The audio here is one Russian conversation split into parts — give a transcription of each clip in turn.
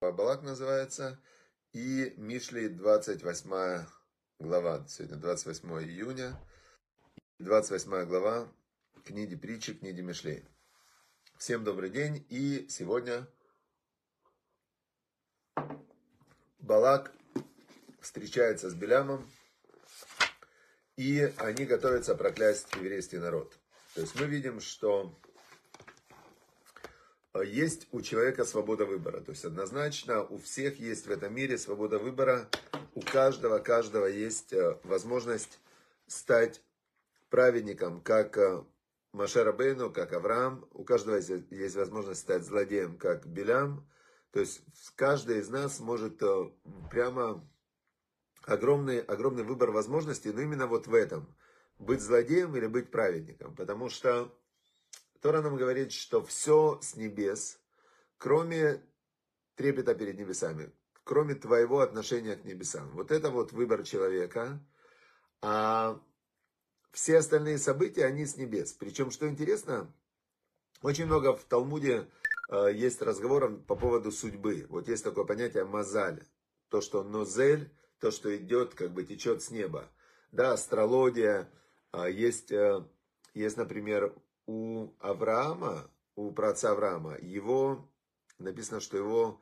Балак называется. И Мишли 28 глава. Сегодня 28 июня. 28 глава книги притчи, книги Мишлей. Всем добрый день. И сегодня Балак встречается с Белямом. И они готовятся проклясть еврейский народ. То есть мы видим, что Э, есть у человека свобода выбора. То есть однозначно у всех есть в этом мире свобода выбора. У каждого, каждого есть э, возможность стать праведником, как э, Машера Бейну, как Авраам. У каждого есть возможность стать злодеем, как Белям. То есть каждый из нас может прямо огромный, огромный выбор возможностей, но именно вот в этом. Быть злодеем или быть праведником. Потому что Тора нам говорит, что все с небес, кроме трепета перед небесами, кроме твоего отношения к небесам. Вот это вот выбор человека. А все остальные события, они с небес. Причем, что интересно, очень много в Талмуде э, есть разговоров по поводу судьбы. Вот есть такое понятие мазаль. То, что нозель, то, что идет, как бы течет с неба. Да, астрология. Э, есть, э, есть, например, у Авраама, у праца Авраама, его, написано, что его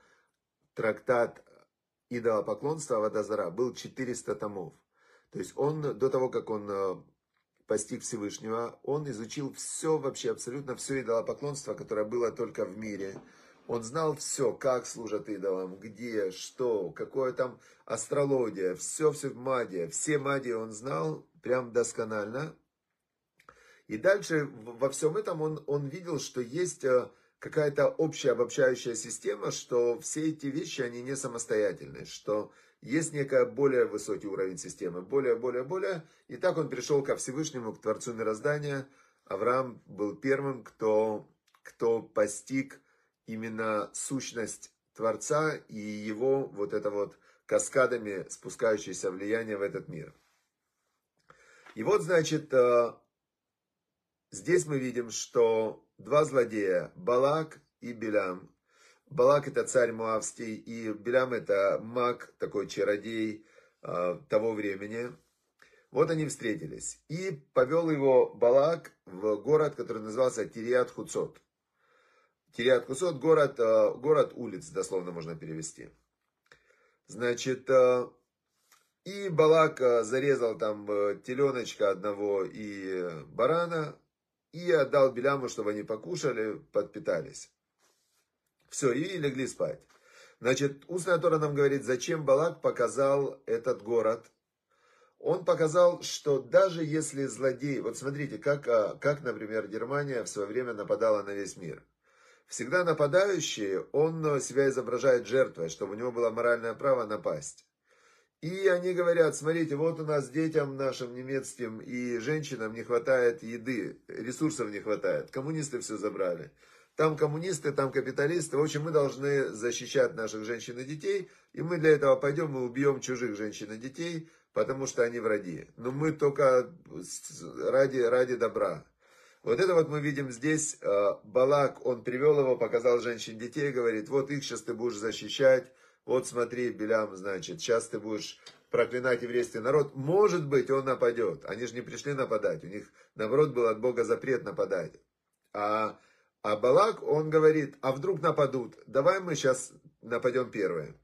трактат идолопоклонства Авадазара был 400 томов. То есть он, до того, как он э, постиг Всевышнего, он изучил все, вообще абсолютно все идолопоклонство, которое было только в мире. Он знал все, как служат идолам, где, что, какое там астрология, все, все магия, все магии он знал прям досконально. И дальше во всем этом он, он видел, что есть э, какая-то общая обобщающая система, что все эти вещи, они не самостоятельные, что есть некая более высокий уровень системы, более, более, более. И так он пришел ко Всевышнему, к Творцу мироздания. Авраам был первым, кто, кто постиг именно сущность Творца и его вот это вот каскадами спускающееся влияние в этот мир. И вот, значит, э, Здесь мы видим, что два злодея, Балак и Белям. Балак это царь Муавский, и Белям это маг, такой чародей э, того времени. Вот они встретились. И повел его Балак в город, который назывался Тириат Хуцот. Тириат Хуцот, город, э, город улиц, дословно можно перевести. Значит, э, и Балак зарезал там теленочка одного и барана, и отдал Беляму, чтобы они покушали, подпитались. Все, и легли спать. Значит, устная Тора нам говорит, зачем Балак показал этот город. Он показал, что даже если злодей, вот смотрите, как, а, как, например, Германия в свое время нападала на весь мир. Всегда нападающий, он себя изображает жертвой, чтобы у него было моральное право напасть. И они говорят, смотрите, вот у нас детям нашим немецким и женщинам не хватает еды, ресурсов не хватает. Коммунисты все забрали. Там коммунисты, там капиталисты. В общем, мы должны защищать наших женщин и детей. И мы для этого пойдем и убьем чужих женщин и детей, потому что они враги. Но мы только ради, ради добра. Вот это вот мы видим здесь. Э, Балак, он привел его, показал женщин детей, говорит, вот их сейчас ты будешь защищать вот смотри, Белям, значит, сейчас ты будешь проклинать еврейский народ, может быть, он нападет. Они же не пришли нападать, у них, наоборот, был от Бога запрет нападать. А, а Балак, он говорит, а вдруг нападут, давай мы сейчас нападем первые.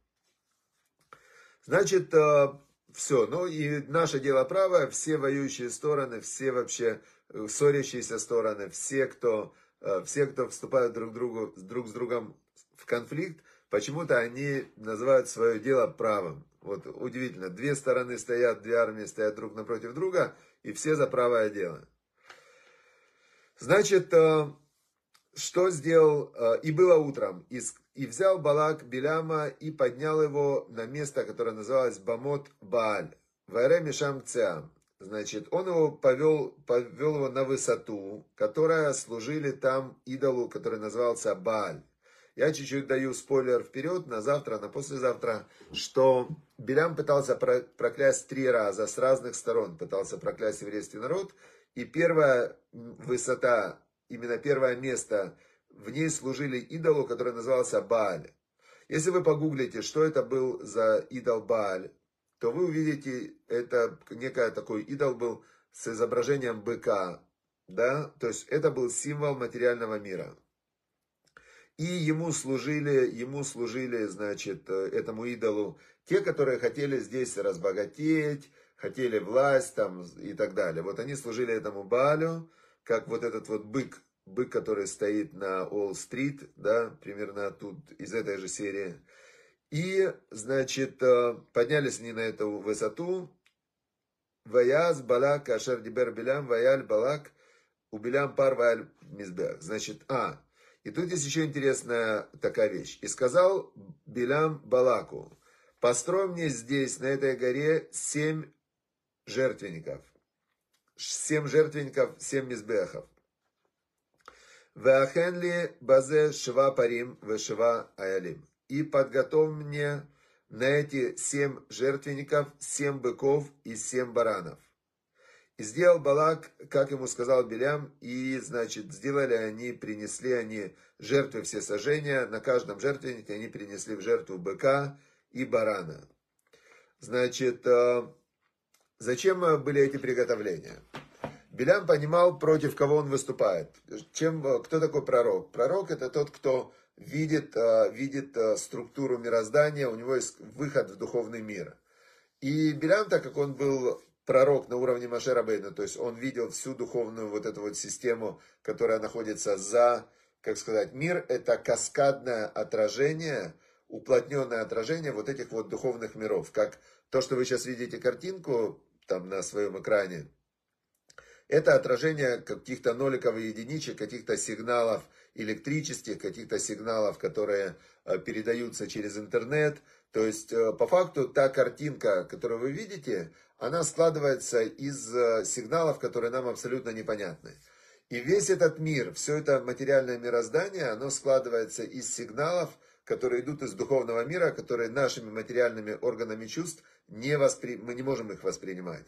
Значит, э, все, ну и наше дело правое, все воюющие стороны, все вообще э, ссорящиеся стороны, все, кто, э, все, кто вступают друг, другу, друг с другом в конфликт, Почему-то они называют свое дело правым. Вот удивительно, две стороны стоят, две армии стоят друг напротив друга, и все за правое дело. Значит, э, что сделал, э, и было утром, и взял Балак Беляма и поднял его на место, которое называлось Бамот Бааль, Варе Мишам Циам. Значит, он его повел, повел его на высоту, которая служили там идолу, который назывался Бааль. Я чуть-чуть даю спойлер вперед, на завтра, на послезавтра, что Белям пытался проклясть три раза с разных сторон, пытался проклясть еврейский народ. И первая высота, именно первое место в ней служили идолу, который назывался Бааль. Если вы погуглите, что это был за идол Бааль, то вы увидите, это некая такой идол был с изображением быка, да, то есть это был символ материального мира. И ему служили, ему служили, значит, э, этому идолу те, которые хотели здесь разбогатеть, хотели власть там и так далее. Вот они служили этому Балю, как вот этот вот бык, бык, который стоит на Уолл-стрит, да, примерно тут, из этой же серии. И, значит, э, поднялись они на эту высоту. Ваяз Балак Ашер Дибер Билям Ваяль Балак Убилям Пар Ваяль Мизбех. Значит, а, и тут есть еще интересная такая вещь. И сказал Билям Балаку, построй мне здесь, на этой горе, семь жертвенников. Семь жертвенников, семь мизбехов. Веахенли базе шва парим вешва аялим. И подготовь мне на эти семь жертвенников, семь быков и семь баранов. И сделал Балак, как ему сказал Белям, и, значит, сделали они, принесли они жертвы все сожжения, на каждом жертвеннике они принесли в жертву быка и барана. Значит, э, зачем были эти приготовления? Белям понимал, против кого он выступает. Чем, э, кто такой пророк? Пророк это тот, кто видит, э, видит структуру мироздания, у него есть выход в духовный мир. И Белям, так как он был пророк на уровне Машера Бейна, то есть он видел всю духовную вот эту вот систему, которая находится за, как сказать, мир, это каскадное отражение, уплотненное отражение вот этих вот духовных миров, как то, что вы сейчас видите картинку там на своем экране, это отражение каких-то ноликов и единичек, каких-то сигналов электрических, каких-то сигналов, которые э, передаются через интернет. То есть, э, по факту, та картинка, которую вы видите, она складывается из э, сигналов, которые нам абсолютно непонятны. И весь этот мир, все это материальное мироздание, оно складывается из сигналов, которые идут из духовного мира, которые нашими материальными органами чувств не воспри... мы не можем их воспринимать.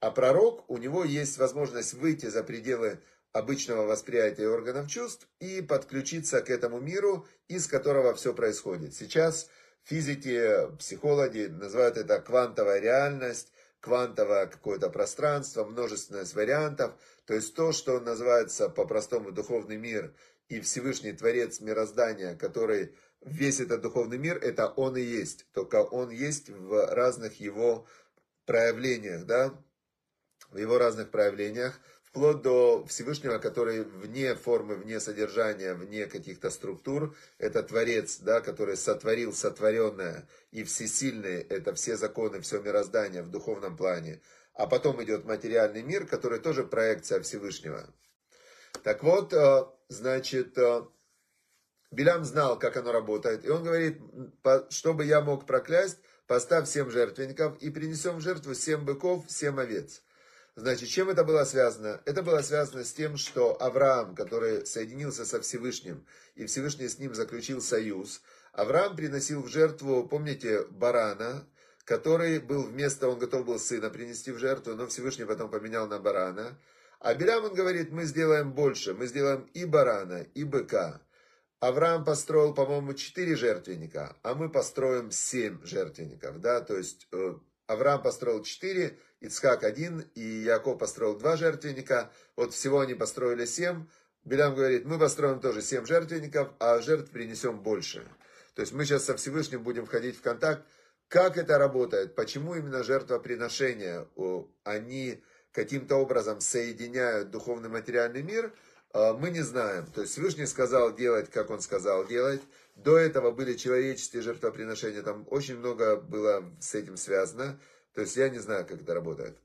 А пророк, у него есть возможность выйти за пределы обычного восприятия органов чувств и подключиться к этому миру, из которого все происходит. Сейчас физики, психологи называют это квантовая реальность, квантовое какое-то пространство, множественность вариантов, то есть то, что называется по-простому духовный мир и Всевышний Творец мироздания, который весь этот духовный мир, это он и есть, только он есть в разных его проявлениях, да, в его разных проявлениях, вплоть до Всевышнего, который вне формы, вне содержания, вне каких-то структур, это Творец, да, который сотворил сотворенное, и всесильный, это все законы, все мироздание в духовном плане. А потом идет материальный мир, который тоже проекция Всевышнего. Так вот, э, значит, э, Билям знал, как оно работает, и он говорит, чтобы я мог проклясть, поставь семь жертвенников и принесем в жертву семь быков, семь овец. Значит, чем это было связано? Это было связано с тем, что Авраам, который соединился со Всевышним, и Всевышний с ним заключил союз, Авраам приносил в жертву, помните, барана, который был вместо, он готов был сына принести в жертву, но Всевышний потом поменял на барана. А Белям, он говорит, мы сделаем больше, мы сделаем и барана, и быка. Авраам построил, по-моему, четыре жертвенника, а мы построим семь жертвенников, да, то есть э, Авраам построил четыре, Ицхак один, и Яков построил два жертвенника. Вот всего они построили семь. Белям говорит, мы построим тоже семь жертвенников, а жертв принесем больше. То есть мы сейчас со Всевышним будем входить в контакт. Как это работает? Почему именно жертвоприношения, они каким-то образом соединяют духовный материальный мир, мы не знаем. То есть Всевышний сказал делать, как он сказал делать. До этого были человеческие жертвоприношения, там очень много было с этим связано. То есть я не знаю, как это работает.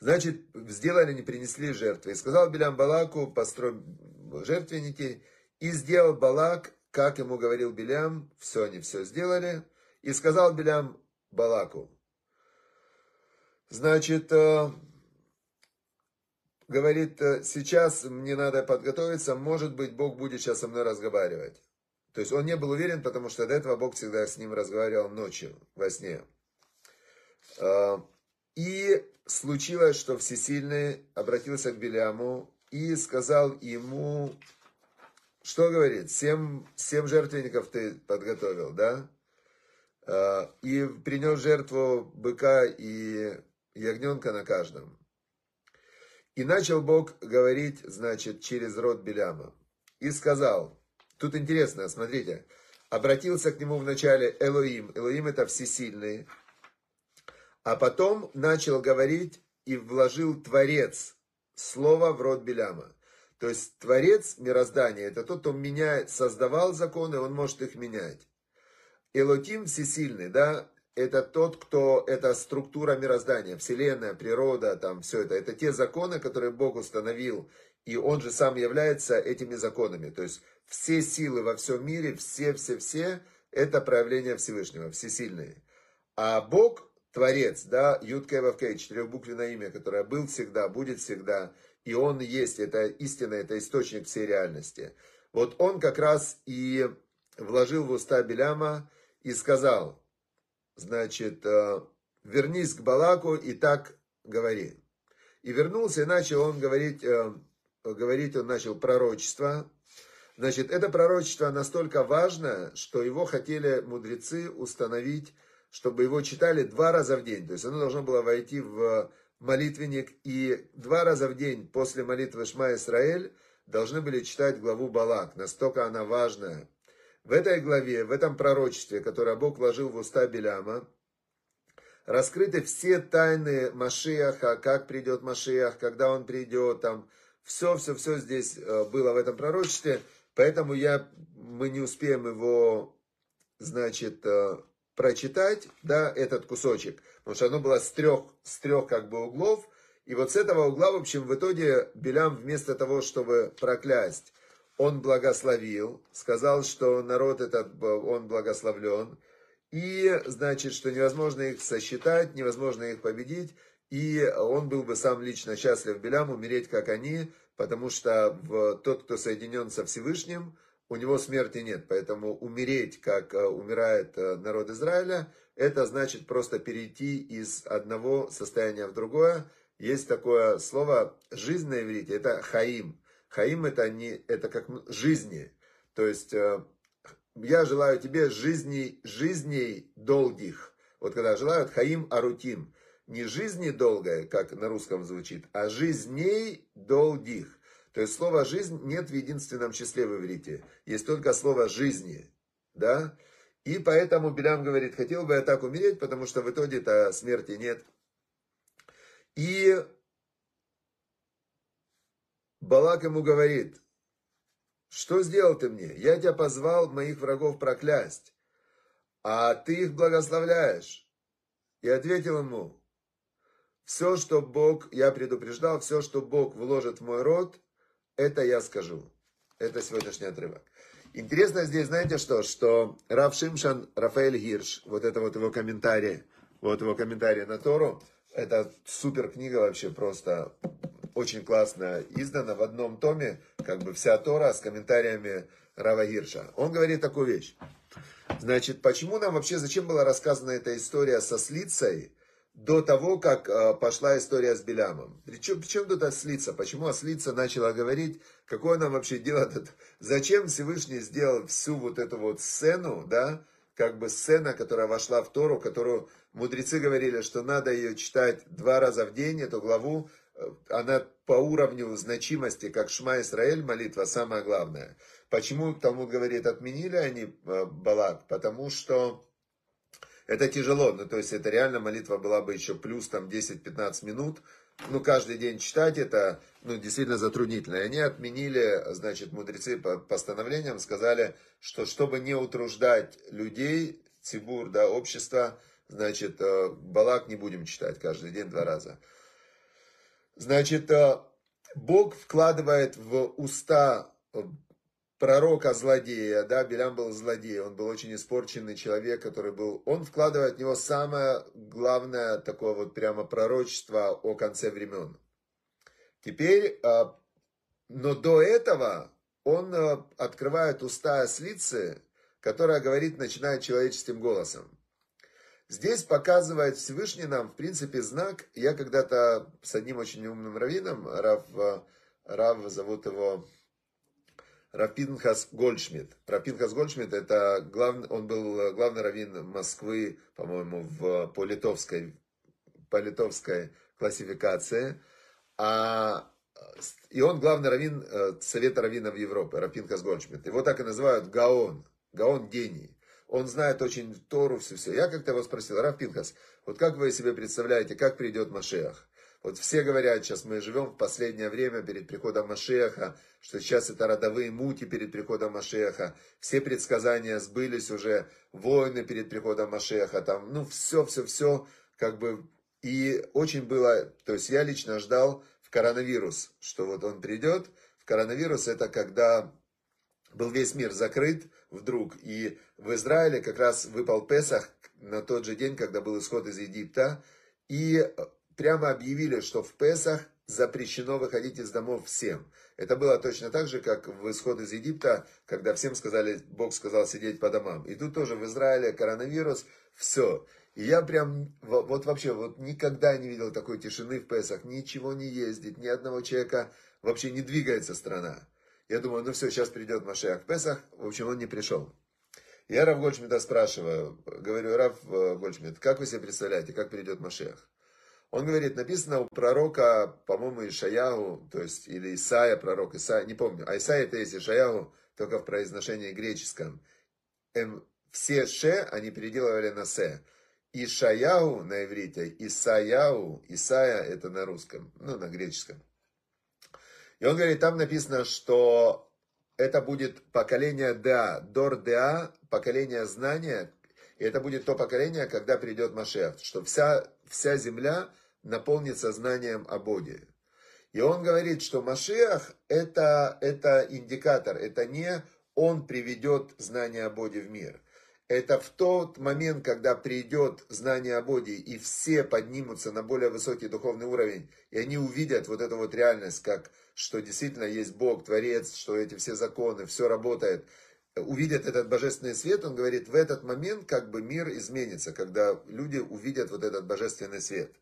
Значит, сделали, не принесли жертвы. И сказал Белям Балаку, построй жертвенники. И сделал Балак, как ему говорил Белям, все они все сделали. И сказал Белям Балаку. Значит, э, говорит, э, сейчас мне надо подготовиться, может быть, Бог будет сейчас со мной разговаривать. То есть он не был уверен, потому что до этого Бог всегда с ним разговаривал ночью, во сне. А, и случилось, что Всесильный обратился к Беляму и сказал ему что говорит? Семь, семь жертвенников ты подготовил, да? Э, и принес жертву быка и ягненка на каждом. И начал Бог говорить, значит, через род Беляма. И сказал, тут интересно, смотрите, обратился к нему вначале Элоим. Элоим это всесильный. А потом начал говорить и вложил Творец, слово в род Беляма. То есть Творец мироздания, это тот, кто меняет, создавал законы, он может их менять. Элотим всесильный, да, это тот, кто, это структура мироздания, вселенная, природа, там все это. Это те законы, которые Бог установил, и Он же сам является этими законами. То есть все силы во всем мире, все-все-все, это проявление Всевышнего, всесильные. А Бог, Творец, да, Юткей Вавкей, четырехбуквенное имя, которое был всегда, будет всегда, и Он есть, это истина, это источник всей реальности. Вот Он как раз и вложил в уста Беляма и сказал, значит, э, вернись к Балаку и так говори. И вернулся и начал он говорить, э, говорить он начал пророчество. Значит, это пророчество настолько важно, что его хотели мудрецы установить, чтобы его читали два раза в день. То есть оно должно было войти в молитвенник, и два раза в день после молитвы Шма Исраэль должны были читать главу Балак. Настолько она важная. В этой главе, в этом пророчестве, которое Бог вложил в уста Беляма, раскрыты все тайны Машиаха, как придет Машиах, когда он придет, там, все, все, все здесь э, было в этом пророчестве, поэтому я, мы не успеем его, значит, э, прочитать, да, этот кусочек, потому что оно было с трех, с трех как бы углов, и вот с этого угла, в общем, в итоге Белям вместо того, чтобы проклясть, он благословил, сказал, что народ этот, он благословлен, и, значит, что невозможно их сосчитать, невозможно их победить, и он был бы сам лично счастлив Белям умереть, как они, потому что в, тот, кто соединен со Всевышним, у него смерти нет. Поэтому умереть, как э, умирает э, народ Израиля, это значит просто перейти из одного состояния в другое. Есть такое слово «жизнь» на иврите, это «хаим». «Хаим» это, не, это как жизни. То есть э, я желаю тебе жизней, жизней долгих. Вот когда желают «хаим арутим». Не жизни долгая, как на русском звучит, а жизней долгих. То есть слово «жизнь» нет в единственном числе в иврите. Есть только слово «жизни». Да? И поэтому Белям говорит, хотел бы я так умереть, потому что в итоге-то смерти нет. И Балак ему говорит, что сделал ты мне? Я тебя позвал моих врагов проклясть, а ты их благословляешь. И ответил ему, все, что Бог, я предупреждал, все, что Бог вложит в мой род, это я скажу. Это сегодняшний отрывок. Интересно здесь, знаете что, что Раф Шимшан, Рафаэль Гирш, вот это вот его комментарий, вот его комментарий на Тору, это супер книга вообще просто очень классно издана в одном томе, как бы вся Тора с комментариями Рава Гирша. Он говорит такую вещь. Значит, почему нам вообще, зачем была рассказана эта история со Слицей, до того, как э, пошла история с Белямом. Причем, причем тут ослица? Почему ослица начала говорить, какое нам вообще дело тут? Зачем Всевышний сделал всю вот эту вот сцену, да, как бы сцена, которая вошла в Тору, которую мудрецы говорили, что надо ее читать два раза в день, эту главу, она по уровню значимости, как Шма Исраэль молитва, самая главная. Почему Талмуд говорит, отменили они э, Балак? Потому что это тяжело, ну, то есть это реально молитва была бы еще плюс там 10-15 минут, ну, каждый день читать это, ну, действительно затруднительно. И они отменили, значит, мудрецы по постановлениям сказали, что чтобы не утруждать людей, цибур, да, общество, значит, э, балак не будем читать каждый день два раза. Значит, э, Бог вкладывает в уста пророка-злодея, да, Белям был злодей, он был очень испорченный человек, который был, он вкладывает в него самое главное такое вот прямо пророчество о конце времен. Теперь, а, но до этого он открывает уста ослицы, которая говорит, начинает человеческим голосом. Здесь показывает Всевышний нам, в принципе, знак. Я когда-то с одним очень умным раввином, Рав, Рав зовут его Рапинхас Гольдшмидт. Рапинхас Гольдшмидт, это глав, он был главный раввин Москвы, по-моему, в, по, литовской, по литовской классификации. А, и он главный раввин э, Совета раввинов Европы, Рапинхас Гольдшмидт. Его так и называют Гаон. Гаон гений. Он знает очень Тору, все-все. Я как-то его спросил, Раф Пинхас, вот как вы себе представляете, как придет Машех? Вот все говорят, сейчас мы живем в последнее время перед приходом Машеха, что сейчас это родовые муки перед приходом Машеха, все предсказания сбылись уже, войны перед приходом Машеха, там, ну, все, все, все, как бы, и очень было, то есть я лично ждал в коронавирус, что вот он придет, в коронавирус это когда был весь мир закрыт вдруг, и в Израиле как раз выпал Песах на тот же день, когда был исход из Египта, и прямо объявили, что в Песах запрещено выходить из домов всем. Это было точно так же, как в исход из Египта, когда всем сказали, Бог сказал сидеть по домам. И тут тоже в Израиле коронавирус, все. И я прям, вот вообще, вот никогда не видел такой тишины в Песах, ничего не ездит, ни одного человека, вообще не двигается страна. Я думаю, ну все, сейчас придет Машех Песах, в общем, он не пришел. Я Рав Гольшмита спрашиваю, говорю, Рав э, Гольшмит, как вы себе представляете, как придет Машех? Он говорит, написано у пророка, по-моему, Ишаяу, то есть, или Исаия, пророк Исаия, не помню, а Исаия это есть Ишаяу, только в произношении греческом. Эм, все ше они переделывали на се. Ишаяу на иврите, Исаяу, Исая это на русском, ну, на греческом. И он говорит, там написано, что это будет поколение Да, Дор Да, поколение знания, и это будет то поколение, когда придет Машех, что вся, вся земля наполнится знанием о Боге. И он говорит, что Машех это, это индикатор, это не он приведет знание о Боге в мир. Это в тот момент, когда придет знание о Боге, и все поднимутся на более высокий духовный уровень, и они увидят вот эту вот реальность, как что действительно есть Бог, Творец, что эти все законы, все работает, увидят этот божественный свет, он говорит, в этот момент как бы мир изменится, когда люди увидят вот этот божественный свет.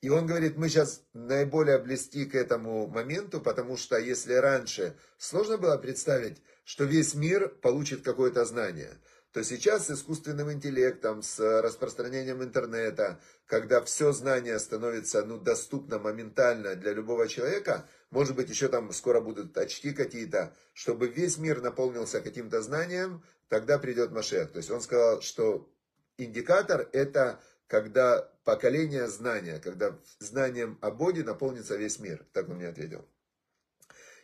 И он говорит, мы сейчас наиболее близки к этому моменту, потому что если раньше сложно было представить, что весь мир получит какое-то знание, то сейчас с искусственным интеллектом, с распространением интернета, когда все знание становится ну, доступно моментально для любого человека, может быть, еще там скоро будут очки какие-то, чтобы весь мир наполнился каким-то знанием, тогда придет Машех. То есть он сказал, что индикатор это когда поколение знания, когда знанием о Боге наполнится весь мир. Так он мне ответил.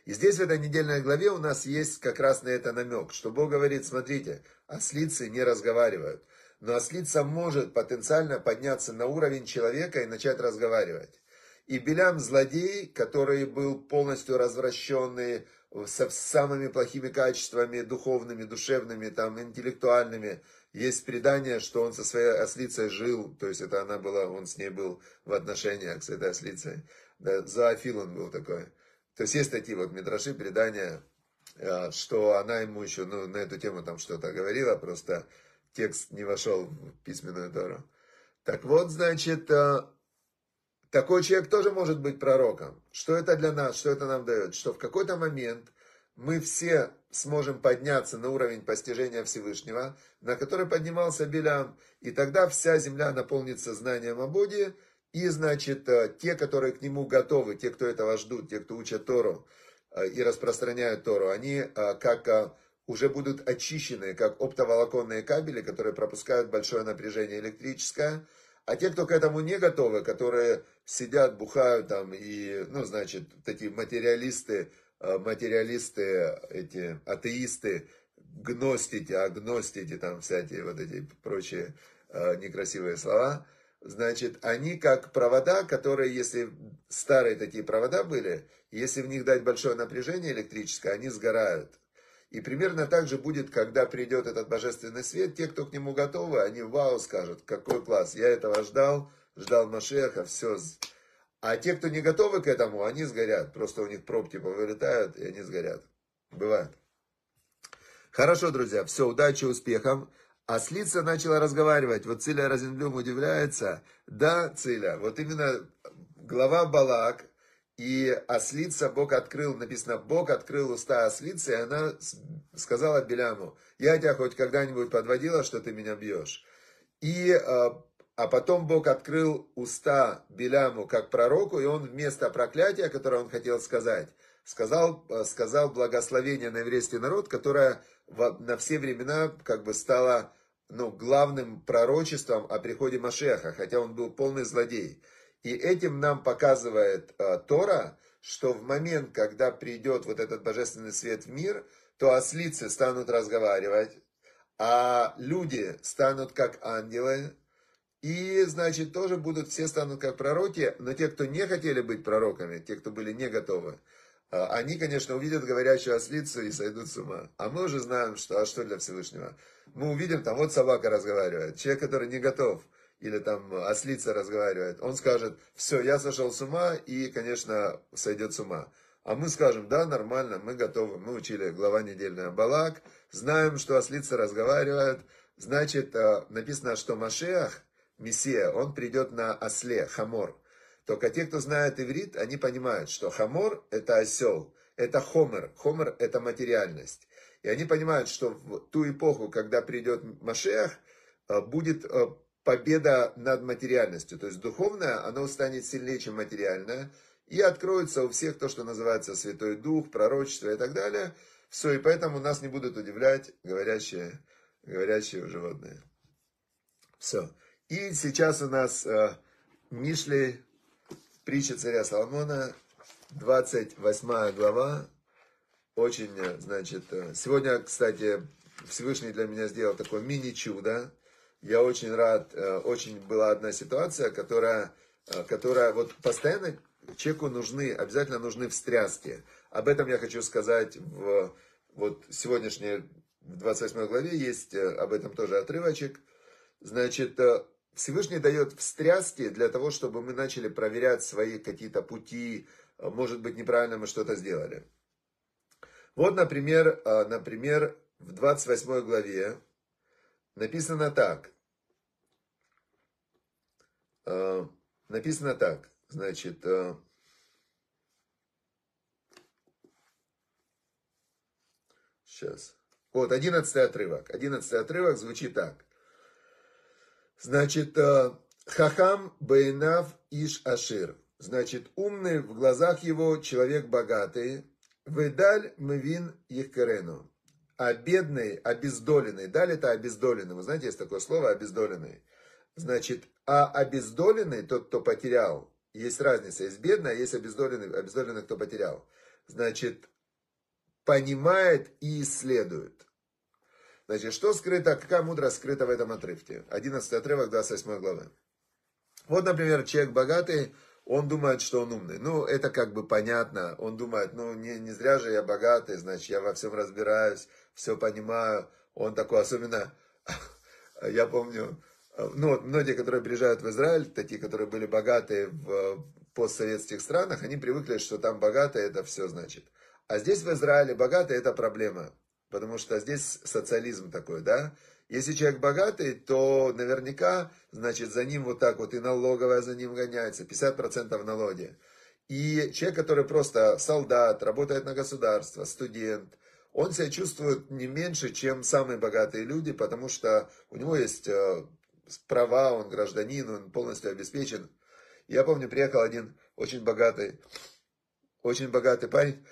И здесь в этой недельной главе у нас есть как раз на это намек, что Бог говорит, смотрите, ослицы не разговаривают, но ослица может потенциально подняться на уровень человека и начать разговаривать. И Белям злодей, который был полностью развращенный, со самыми плохими качествами, духовными, душевными, там, интеллектуальными. Есть предание, что он со своей ослицей жил, то есть это она была, он с ней был в отношениях с этой ослицей. Да, зоофил он был такой. То есть есть такие вот мидраши, предания, э, что она ему еще ну, на эту тему там что-то говорила, просто текст не вошел в письменную Тору. Так вот, значит, э, такой человек тоже может быть пророком. Что это для нас, что это нам дает? Что в какой-то момент мы все сможем подняться на уровень постижения Всевышнего, на который поднимался Белям, и тогда вся земля наполнится знанием о Боге, и, значит, э, те, которые к нему готовы, те, кто этого ждут, те, кто учат Тору э, и распространяют Тору, они э, как уже будут очищены, как оптоволоконные кабели, которые пропускают большое напряжение электрическое, а те, кто к этому не готовы, которые сидят, бухают там и, ну, значит, такие материалисты, материалисты, эти атеисты, гностики, агностики, там всякие вот эти прочие некрасивые слова – значит, они как провода, которые, если старые такие провода были, если в них дать большое напряжение электрическое, они сгорают. И примерно так же будет, когда придет этот божественный свет, те, кто к нему готовы, они вау скажут, какой класс, я этого ждал, ждал Машеха, все. А те, кто не готовы к этому, они сгорят, просто у них пробки повылетают, и они сгорят. Бывает. Хорошо, друзья, все, удачи, успехов. А Слица начала разговаривать. Вот Циля Розенблюм удивляется. Да, Циля, вот именно глава Балак И ослица, Бог открыл, написано, Бог открыл уста ослицы, и она сказала Беляму, я тебя хоть когда-нибудь подводила, что ты меня бьешь. И, а, а потом Бог открыл уста Беляму как пророку, и он вместо проклятия, которое он хотел сказать, сказал, а, сказал благословение на еврейский народ, которое на все времена как бы стало ну, главным пророчеством о приходе Машеха, хотя он был полный злодей. И этим нам показывает э, Тора, что в момент, когда придет вот этот божественный свет в мир, то ослицы станут разговаривать, а люди станут как ангелы, и, значит, тоже будут, все станут как пророки, но те, кто не хотели быть пророками, те, кто были не готовы, они, конечно, увидят говорящую ослицу и сойдут с ума. А мы уже знаем, что, а что для Всевышнего? Мы увидим, там вот собака разговаривает, человек, который не готов – или там ослица разговаривает, он скажет, все, я сошел с ума и, конечно, сойдет с ума. А мы скажем, да, нормально, мы готовы, мы учили глава недельная Балак, знаем, что ослица разговаривает, значит, э, написано, что Машех, Мессия, он придет на осле, хамор. Только те, кто знает иврит, они понимают, что хамор – это осел, это חומר, חומר – это материальность. И они понимают, что в ту эпоху, когда придет Машех, э, будет э, победа над материальностью. То есть духовная, она станет сильнее, чем материальная. И откроется у всех то, что называется Святой Дух, пророчество и так далее. Все, и поэтому нас не будут удивлять говорящие, говорящие животные. Все. И сейчас у нас э, Мишли, притча царя Соломона, 28 глава. Очень, значит, э, сегодня, кстати, Всевышний для меня сделал такое мини-чудо я очень рад, э, очень была одна ситуация, которая, э, которая вот постоянно человеку нужны, обязательно нужны встряски. Об этом я хочу сказать в вот сегодняшней, в 28 главе есть об этом тоже отрывочек. Значит, Всевышний дает встряски для того, чтобы мы начали проверять свои какие-то пути, может быть, неправильно мы что-то сделали. Вот, например, например, в 28 главе написано так. Э, написано так. Значит, э, сейчас. Вот, одиннадцатый отрывок. Одиннадцатый отрывок звучит так. Значит, э, Хахам Бейнав Иш Ашир. Значит, умный в глазах его человек богатый. Выдаль Мвин Ехкерену а бедный, обездоленный. Далее это обездоленный. Вы знаете, есть такое слово обездоленный. Значит, а обездоленный, тот, кто потерял, есть разница. Есть бедный, а есть обездоленный, обездоленный, кто потерял. Значит, понимает и исследует. Значит, что скрыто, какая мудрость скрыта в этом отрывке? 11 отрывок 28 главы. Вот, например, человек богатый, он думает, что он умный. Ну, это как бы понятно. Он думает, ну, не, не зря же я богатый, значит, я во всем разбираюсь все понимаю. Он такой, особенно, я помню, ну вот многие, которые приезжают в Израиль, такие, которые были богатые в постсоветских странах, они привыкли, что там богатые это все значит. А здесь в Израиле богатые это проблема, потому что здесь социализм такой, да. Если человек богатый, то наверняка, значит, за ним вот так вот и налоговая за ним гоняется, 50% в налоге. И человек, который просто солдат, работает на государство, студент, он себя чувствует не меньше, чем самые богатые люди, потому что у него есть э, права, он гражданин, он полностью обеспечен. Я помню, приехал один очень богатый, очень богатый парень,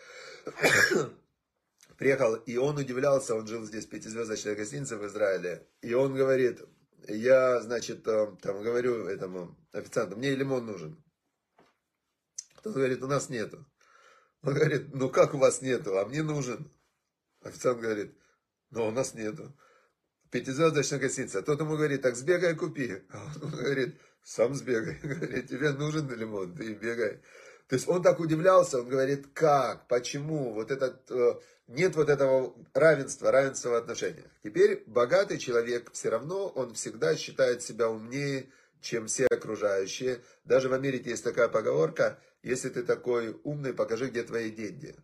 приехал, и он удивлялся, он жил здесь в пятизвездочной гостинице в Израиле, и он говорит, я, значит, э, там говорю этому официанту, мне лимон нужен. Тот говорит, у нас нету. Он говорит, ну как у вас нету, а мне нужен. Официант говорит, но у нас нету. Пятизвездочная гостиница. А тот ему говорит, так сбегай купи. А он говорит, сам сбегай. Говорит, тебе нужен лимон, ты бегай. То есть он так удивлялся, он говорит, как, почему, вот этот, э, нет вот этого равенства, равенства в отношениях. Теперь богатый человек все равно, он всегда считает себя умнее, чем все окружающие. Даже в Америке есть такая поговорка, если ты такой умный, покажи, где твои деньги.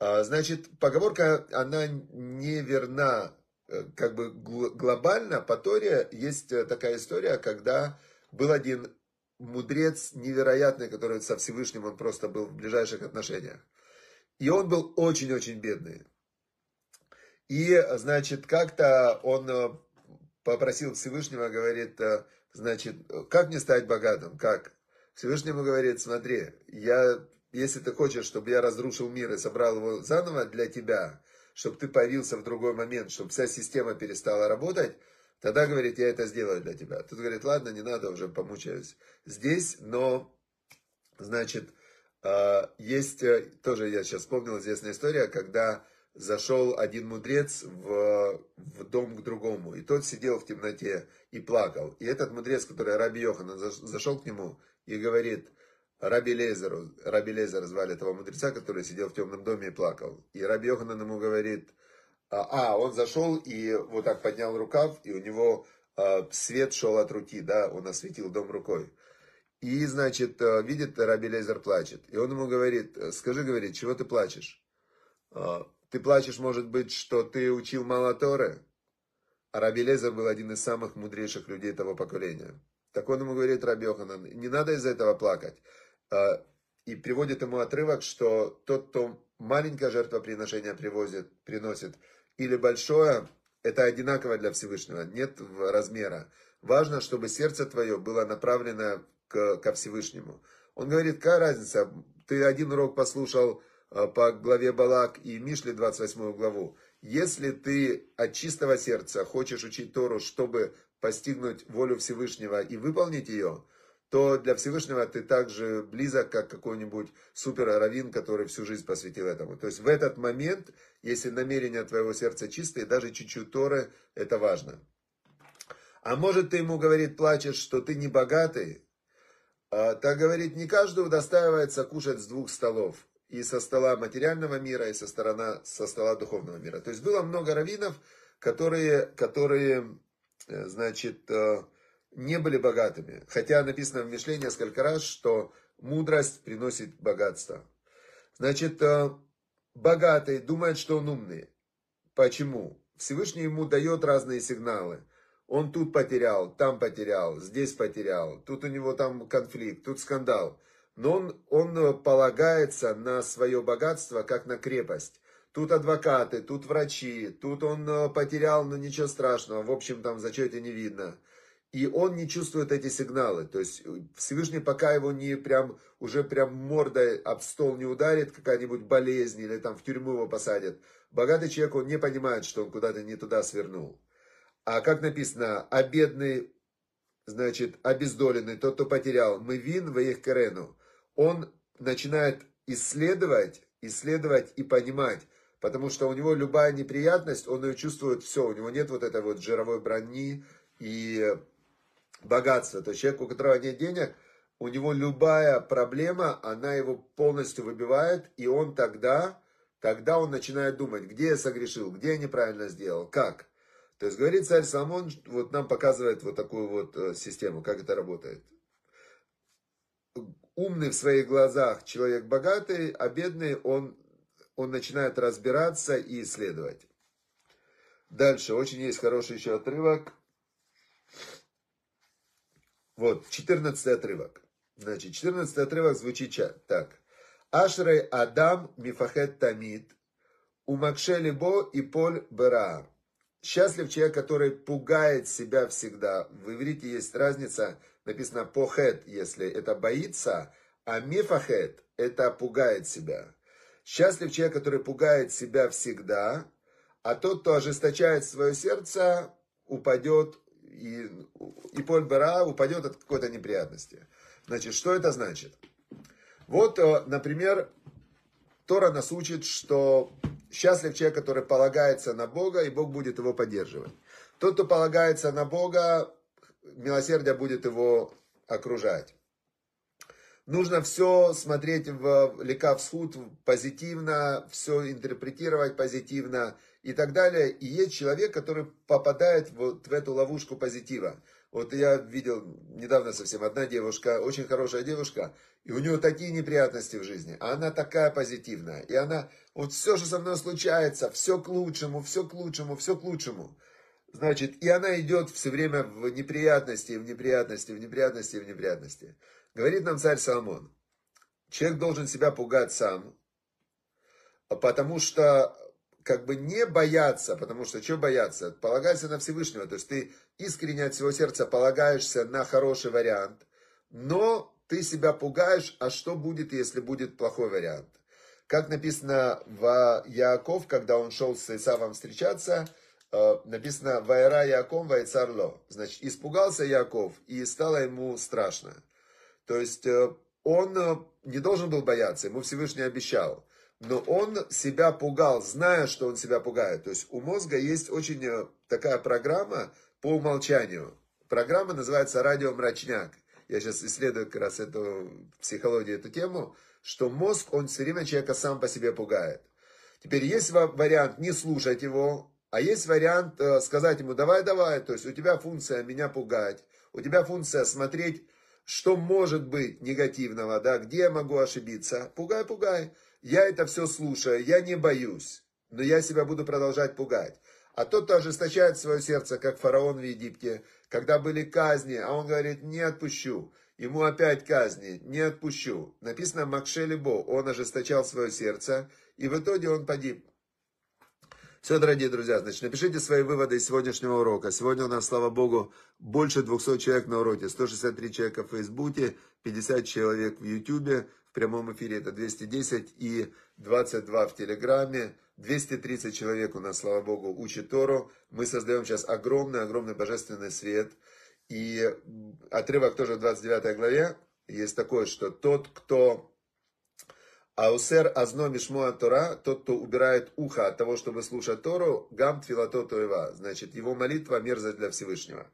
А, значит, поговорка, она не верна э, как бы глобально. По Торе есть э, такая история, когда был один мудрец невероятный, который со Всевышним, он просто был в ближайших отношениях. И он был очень-очень бедный. И, значит, как-то он э, попросил Всевышнего, говорит, э, значит, как мне стать богатым? Как? Всевышнему говорит, смотри, я, если ты хочешь, чтобы я разрушил мир и собрал его заново для тебя, чтобы ты появился в другой момент, чтобы вся система перестала работать, тогда, говорит, я это сделаю для тебя. Тут говорит, ладно, не надо, уже помучаюсь здесь, но, значит, есть, тоже я сейчас вспомнил известная история, когда зашел один мудрец в, в дом к другому, и тот сидел в темноте и плакал. И этот мудрец, который Раби Йохана, зашел к нему и говорит, Раби Лезеру, Раби Лезер звали этого мудреца, который сидел в темном доме и плакал. И Раби Йоханан ему говорит, а, а, он зашел и вот так поднял рукав, и у него а, свет шел от руки, да, он осветил дом рукой. И, значит, а, видит, Раби Лезер плачет. И он ему говорит, скажи, говорит, чего ты плачешь? А, ты плачешь, может быть, что ты учил мало Торы? А Раби Лезер был один из самых мудрейших людей того поколения. Так он ему говорит, Раби Йоханан, не надо из-за этого плакать. И приводит ему отрывок, что тот, кто маленькое жертвоприношение привозит, приносит, или большое, это одинаково для Всевышнего, нет размера. Важно, чтобы сердце твое было направлено к, ко Всевышнему. Он говорит, какая разница, ты один урок послушал Э, по главе Балак и Мишли 28 главу. Если ты от чистого сердца хочешь учить Тору, чтобы постигнуть волю Всевышнего и выполнить ее, то для Всевышнего ты также близок, как какой-нибудь супер-равин, который всю жизнь посвятил этому. То есть в этот момент, если намерение твоего сердца чистое, даже чуть-чуть Торы, это важно. А может ты ему говорит, плачешь, что ты не богатый, а, так говорит, не каждый удостаивается кушать с двух столов и со стола материального мира, и со, сторона, со стола духовного мира. То есть было много раввинов, которые, которые э, значит, э, не были богатыми. Хотя написано в Мишле несколько раз, что мудрость приносит богатство. Значит, э, богатый думает, что он умный. Почему? Всевышний ему дает разные сигналы. Он тут потерял, там потерял, здесь потерял, тут у него там конфликт, тут скандал но он, он э, полагается на свое богатство, как на крепость. Тут адвокаты, тут врачи, тут он э, потерял, но ничего страшного, в общем, там в зачете не видно. И он не чувствует эти сигналы. То есть э, Всевышний пока его не прям, уже прям мордой об стол не ударит, какая-нибудь болезнь, или там в тюрьму его посадят. Богатый человек, он не понимает, что он куда-то не туда свернул. А как написано, а бедный, значит, обездоленный, тот, кто потерял, мы вин в их карену он начинает исследовать, исследовать и понимать, потому что у него любая неприятность, он ее чувствует все, у него нет вот этой вот жировой брони и богатства. То есть человек, у которого нет денег, у него любая проблема, она его полностью выбивает, и он тогда, тогда он начинает думать, где я согрешил, где я неправильно сделал, как. То есть говорит царь Соломон, вот нам показывает вот такую вот э, систему, как это работает умный в своих глазах человек богатый, а бедный он, он начинает разбираться и исследовать. Дальше, очень есть хороший еще отрывок. Вот, 14 отрывок. Значит, 14 отрывок звучит так. Ашрей Адам Мифахет Тамид, Умакшели Бо и Поль Бера. Счастлив человек, который пугает себя всегда. В иврите есть разница написано похет, если это боится, а мифахет это пугает себя. Счастлив человек, который пугает себя всегда, а тот, кто ожесточает свое сердце, упадет, и, и поль бара упадет от какой-то неприятности. Значит, что это значит? Вот, э, например, Тора нас учит, что счастлив человек, который полагается на Бога, и Бог будет его поддерживать. Тот, кто полагается на Бога, милосердие будет его окружать. Нужно все смотреть в лекавсхуд позитивно, все интерпретировать позитивно и так далее. И есть человек, который попадает вот в эту ловушку позитива. Вот я видел недавно совсем одна девушка, очень хорошая девушка, и у нее такие неприятности в жизни, а она такая позитивная. И она, вот все, что со мной случается, все к лучшему, все к лучшему, все к лучшему. Значит, и она идет все время в неприятности, в неприятности, в неприятности, в неприятности. Говорит нам царь Соломон, человек должен себя пугать сам, потому что как бы не бояться, потому что что бояться? Полагайся на Всевышнего, то есть ты искренне от всего сердца полагаешься на хороший вариант, но ты себя пугаешь, а что будет, если будет плохой вариант? Как написано в Яаков, когда он шел с Исавом встречаться, э, написано «Вайра Яаков Вайцарло». Значит, испугался Яков, и стало ему страшно. То есть, э, он э, не должен был бояться, ему Всевышний обещал. Но он себя пугал, зная, что он себя пугает. То есть, у мозга есть очень такая программа по умолчанию. Программа называется «Радиомрачняк». Я сейчас исследую как раз эту психологию, эту тему – что мозг, он все время человека сам по себе пугает. Теперь есть вариант не слушать его, а есть вариант э, сказать ему, давай, давай, то есть у тебя функция меня пугать, у тебя функция смотреть, что может быть негативного, да, где я могу ошибиться. Пугай, пугай. Я это все слушаю, я не боюсь, но я себя буду продолжать пугать. А тот, кто ожесточает свое сердце, как фараон в Египте, когда были казни, а он говорит, не отпущу ему опять казни, не отпущу. Написано Макшелибо, он ожесточал свое сердце, и в итоге он погиб. Все, дорогие друзья, значит, напишите свои выводы из сегодняшнего урока. Сегодня у нас, слава богу, больше 200 человек на уроке, 163 человека в Фейсбуке, 50 человек в Ютубе, в прямом эфире это 210 и 22 в Телеграме, 230 человек у нас, слава богу, учат Тору. Мы создаем сейчас огромный-огромный божественный свет – и отрывок тоже в 29 главе есть такое, что тот, кто Аусер азно мишмуа Тора, тот, кто убирает ухо от того, чтобы слушать Тору, гам твилато тоева. Значит, его молитва мерзость для Всевышнего.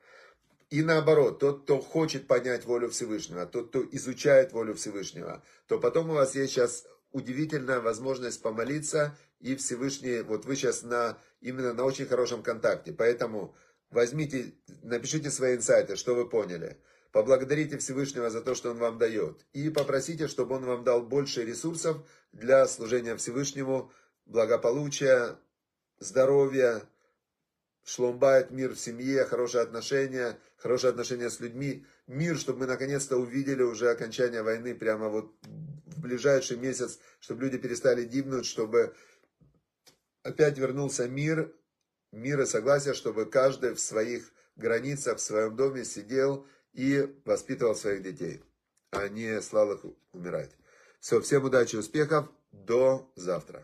И наоборот, тот, кто хочет понять волю Всевышнего, тот, кто изучает волю Всевышнего, то потом у вас есть сейчас удивительная возможность помолиться, и Всевышний, вот вы сейчас на, именно на очень хорошем контакте. Поэтому Возьмите, напишите свои инсайты, что вы поняли. Поблагодарите Всевышнего за то, что Он вам дает. И попросите, чтобы Он вам дал больше ресурсов для служения Всевышнему, благополучия, здоровья, шломбайт, мир в семье, хорошие отношения, хорошие отношения с людьми, мир, чтобы мы наконец-то увидели уже окончание войны прямо вот в ближайший месяц, чтобы люди перестали дивнуть, чтобы опять вернулся мир, мира согласия, чтобы каждый в своих границах, в своем доме сидел и воспитывал своих детей, а не слал их умирать. Все, всем удачи, успехов, до завтра.